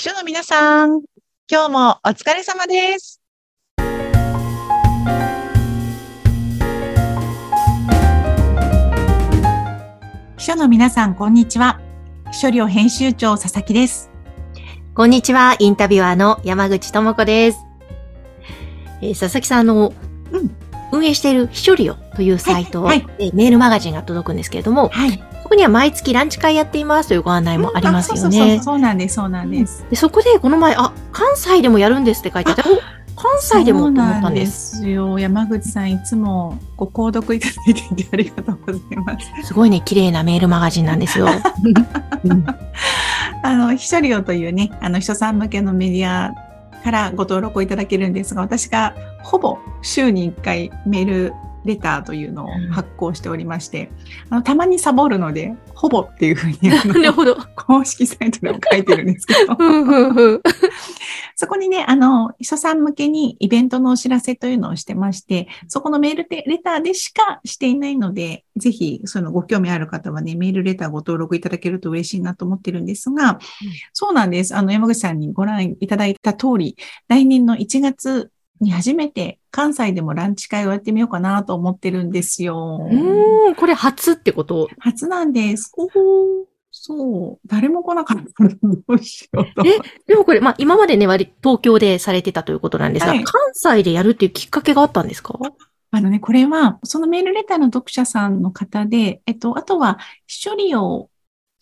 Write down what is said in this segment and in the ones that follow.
秘書の皆さん、今日もお疲れ様です。秘書の皆さん、こんにちは。秘書寮編集長佐々木です。こんにちは、インタビュアーの山口智子です。えー佐々木さん、あの、うん運営している秘書リオというサイト、はいえーメールマガジンが届くんですけれども、はい。そこには毎月ランチ会やっていますというご案内もありますよそうそうそうね。そうなんです、そうなんです。でそこでこの前、あ、関西でもやるんですって書いてあって、お関西でもと思ったんです。よ。山口さん、いつもご購読いただいていてありがとうございます。すごいね、綺麗なメールマガジンなんですよ。う んあの、秘書寮というね、あの、秘書さん向けのメディアからご登録をいただけるんですが、私がほぼ週に1回メールレターというのを発行しておりまして、あの、たまにサボるので、ほぼっていうふうにあなるのほど。公式サイトでも書いてるんですけど、そこにね、あの、秘書さん向けにイベントのお知らせというのをしてまして、そこのメールでレターでしかしていないので、ぜひ、そのご興味ある方はね、メールレターご登録いただけると嬉しいなと思ってるんですが、そうなんです。あの、山口さんにご覧いただいた通り、来年の1月に初めて関西でもランチ会をやってみようかなと思ってるんですよ。うーん、これ初ってこと？初なんです。そう。誰も来なかったらどうしようと。えでもこれ、まあ今までね、割り東京でされてたということなんですが、はい関西でやるっていうきっかけがあったんですか？あのね、これは、そのメールレターの読者さんの方で、えっと、あとは、秘書利用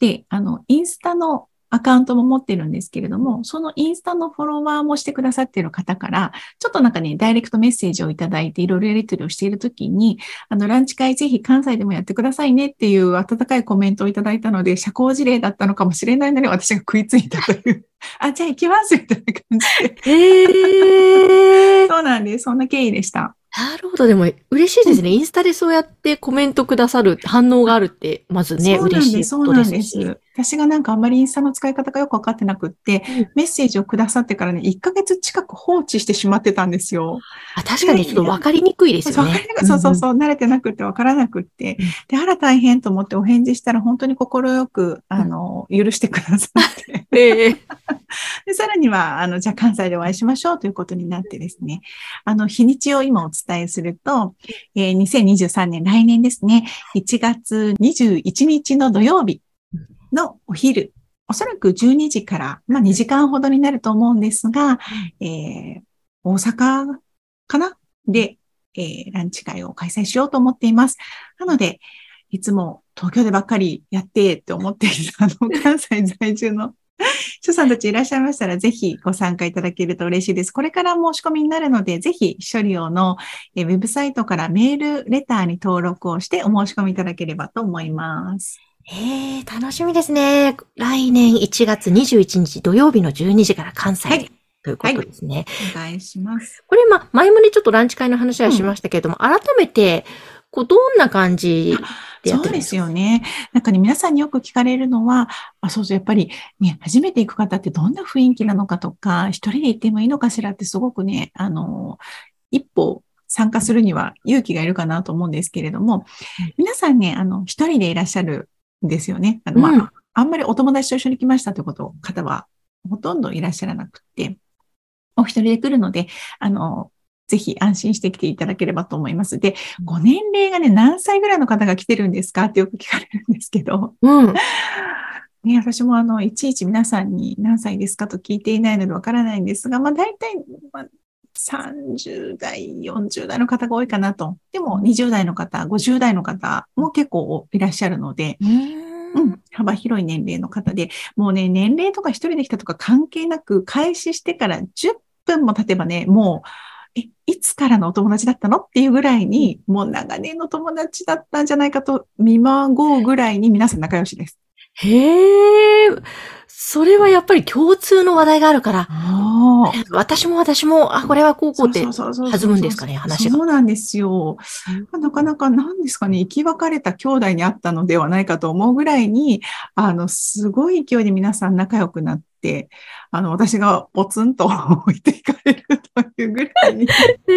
で、あの、インスタのアカウントも持ってるんですけれども、そのインスタのフォロワーもしてくださっている方から、ちょっとなんかね、ダイレクトメッセージをいただいて、いろいろやり取りをしているときに、あの、ランチ会ぜひ関西でもやってくださいねっていう温かいコメントをいただいたので、社交辞令だったのかもしれないのに私が食いついたという、あ、じゃあ行きますみたいな感じで。へー。そうなんです。そんな経緯でした。なるほど。でも、嬉しいですね。インスタでそうやってコメントくださる反応があるって、まずね、嬉しいです、そこうなんです。私がなんかあんまりインスタの使い方がよくわかってなくって、うんメッセージをくださってからね、1ヶ月近く放置してしまってたんですよ。あ確かにちょっと分かりにくいですよねわかり。そうそうそう、慣れてなくってわからなくってうん。で、あら大変と思ってお返事したら本当に心く、あの、許してくださって。うん。ええ で、さらには、あの、じゃあ関西でお会いしましょうということになってですね、あの、日にちを今お伝えすると、えー2023年、来年ですね、1月21日の土曜日のお昼、おそらく12時から、まあ2時間ほどになると思うんですが、えー大阪かな？で、えーランチ会を開催しようと思っています。なので、いつも東京でばっかりやってって思っているあの関西在住の 秘書さんたちいらっしゃいましたら、ぜひご参加いただけると嬉しいです。これから申し込みになるので、ぜひ、処理用のえーウェブサイトからメール、レターに登録をしてお申し込みいただければと思います。ええ楽しみですね。来年1月21日土曜日の12時から関西で、はいということですね。お願いします。これ、まあ、前もね、ちょっとランチ会の話はしましたけれども、改めて、こう、どんな感じでやってるんですか？そうですよね。なんかね、皆さんによく聞かれるのは、あ、そうそう、やっぱりね、初めて行く方ってどんな雰囲気なのかとか、一人で行ってもいいのかしらってすごくね、あの、一歩参加するには勇気がいるかなと思うんですけれども、皆さんね、あの、一人でいらっしゃるんですよね。あの、まあ、うんあんまりお友達と一緒に来ましたということ、方はほとんどいらっしゃらなくて、お一人で来るので、あの、ぜひ安心して来ていただければと思います。で、ご年齢がね、何歳ぐらいの方が来てるんですか？ってよく聞かれるんですけど、うん。ね、私もあの、いちいち皆さんに何歳ですかと聞いていないのでわからないんですが、まあ大体、まあ、30代、40代の方が多いかなと。でも20代の方、50代の方も結構いらっしゃるので、うん、幅広い年齢の方で、もうね、年齢とか一人で来たとか関係なく、開始してから10分も経てばね、もう、え、いつからのお友達だったの？っていうぐらいに、もう長年の友達だったんじゃないかと見まごうぐらいに皆さん仲良しです。へえ、それはやっぱり共通の話題があるから、私も私も、あ、これはこうこうって弾むんですかね、話が。そうなんですよ。なかなか何ですかね、生き別れた兄弟にあったのではないかと思うぐらいに、あの、すごい勢いで皆さん仲良くなって、あの、私がポツンと置いていかれるいうぐらいに。え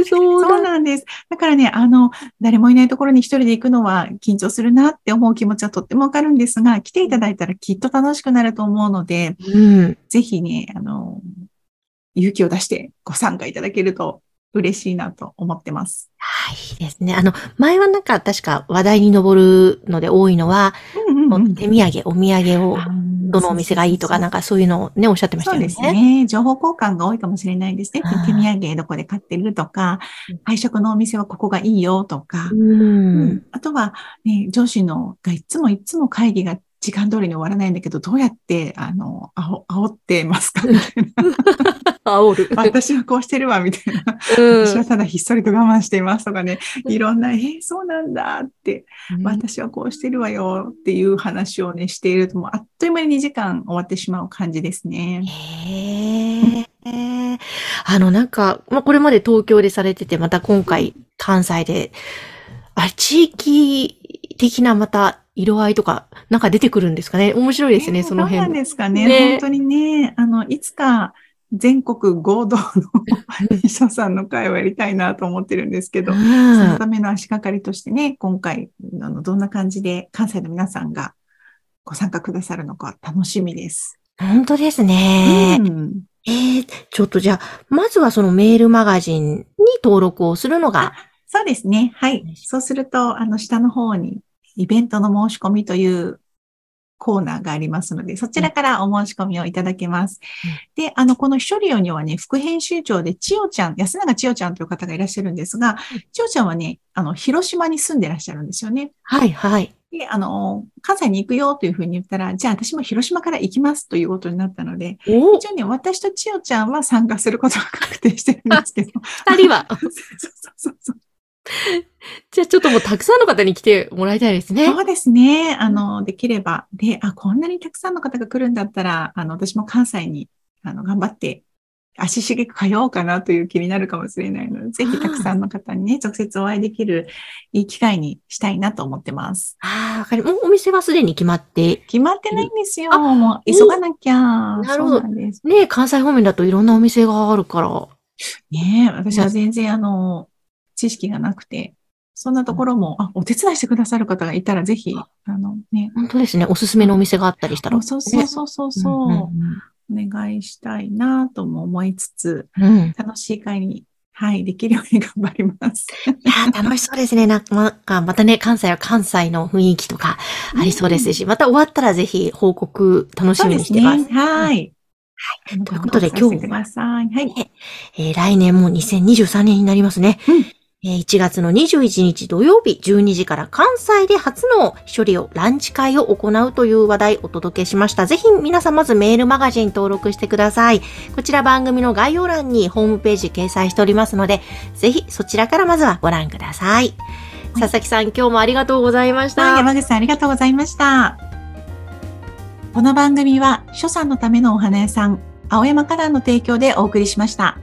ー、そうそうなんです。だからね、あの、誰もいないところに一人で行くのは緊張するなって思う気持ちはとってもわかるんですが、来ていただいたらきっと楽しくなると思うので、うん。ぜひね、あの、勇気を出してご参加いただけると嬉しいなと思ってます。はい、いいですね。あの、前はなんか確か話題に上るので多いのは、うんうんうん手土産、お土産を、どのお店がいいとか、なんかそういうのをね、おっしゃってましたそうよね。ですね。情報交換が多いかもしれないですね。はい手土産どこで買ってるとかうん、配食のお店はここがいいよとか、うん。あとは、ね、上司のがいつもいつも会議が時間通りに終わらないんだけど、どうやって、あの、あお煽ってますか？みたいな。煽る。私はこうしてるわ、みたいな。うん私はただひっそりと我慢していますとかね。いろんな、えーそうなんだって、うん私はこうしてるわよっていう話をね、していると、もうあっという間に2時間終わってしまう感じですね。へえ。あの、なんか、まあ、これまで東京でされてて、また今回関西で、あ、地域的なまた色合いとか、なんか出てくるんですかね？面白いですね、えーそのどうなん辺。ですかね？ね本当にね、あの、いつか全国合同の 秘書さんの会をやりたいなと思ってるんですけど、うそのんための足がかりとしてね、今回、あの、どんな感じで関西の皆さんがご参加くださるのか楽しみです。本当ですね。うんえー、ちょっとじゃあ、まずはそのメールマガジンに登録をするのが、そうですね。はい。そうすると、あの、下の方に、イベントの申し込みというコーナーがありますので、そちらからお申し込みをいただけます。で、あの、この処理オにはね、副編集長で千代ちゃん、安永千代ちゃんという方がいらっしゃるんですが、千代ちゃんはね、あの、広島に住んでらっしゃるんですよね。はい、はい。で、あの、関西に行くよというふうに言ったら、じゃあ私も広島から行きますということになったので、お一応ね、私と千代ちゃんは参加することが確定してるんですけど。二人は。そうそうそうそう。じゃあちょっともうたくさんの方に来てもらいたいですね。そうですね。あの、できれば。で、あ、こんなにたくさんの方が来るんだったら、あの、私も関西に、あの、頑張って、足しげく通おうかなという気になるかもしれないので、ぜひたくさんの方にね、直接お会いできるいい機会にしたいなと思ってます。ああ、わかり、もうお店はすでに決まって、決まってないんですよ。あもう急がなきゃ。なるほどそうなんです。ね関西方面だといろんなお店があるから。ねえ、私は全然あの、知識がなくて、そんなところも、あ、お手伝いしてくださる方がいたら、ぜひ、あのね、本当ですね。おすすめのお店があったりしたら。そうそうそうそうそう、うんお願いしたいなとも思いつつ、うん楽しい会に、はい、できるように頑張ります。いやー楽しそうですね。なんか、またね、関西は関西の雰囲気とかありそうですし、また終わったらぜひ報告楽しみにしてます。はい。ということで今日は。はい。えー来年も2023年になりますね。うんえー1月の21日土曜日12時から関西で初の処理をランチ会を行うという話題をお届けしました。ぜひ皆さんまずメールマガジン登録してください。こちら番組の概要欄にホームページ掲載しておりますので、ぜひそちらからまずはご覧ください。佐々木さん今日もありがとうございました。はい、山口さんありがとうございました。この番組は、所さんのためのお花屋さん、青山花壇の提供でお送りしました。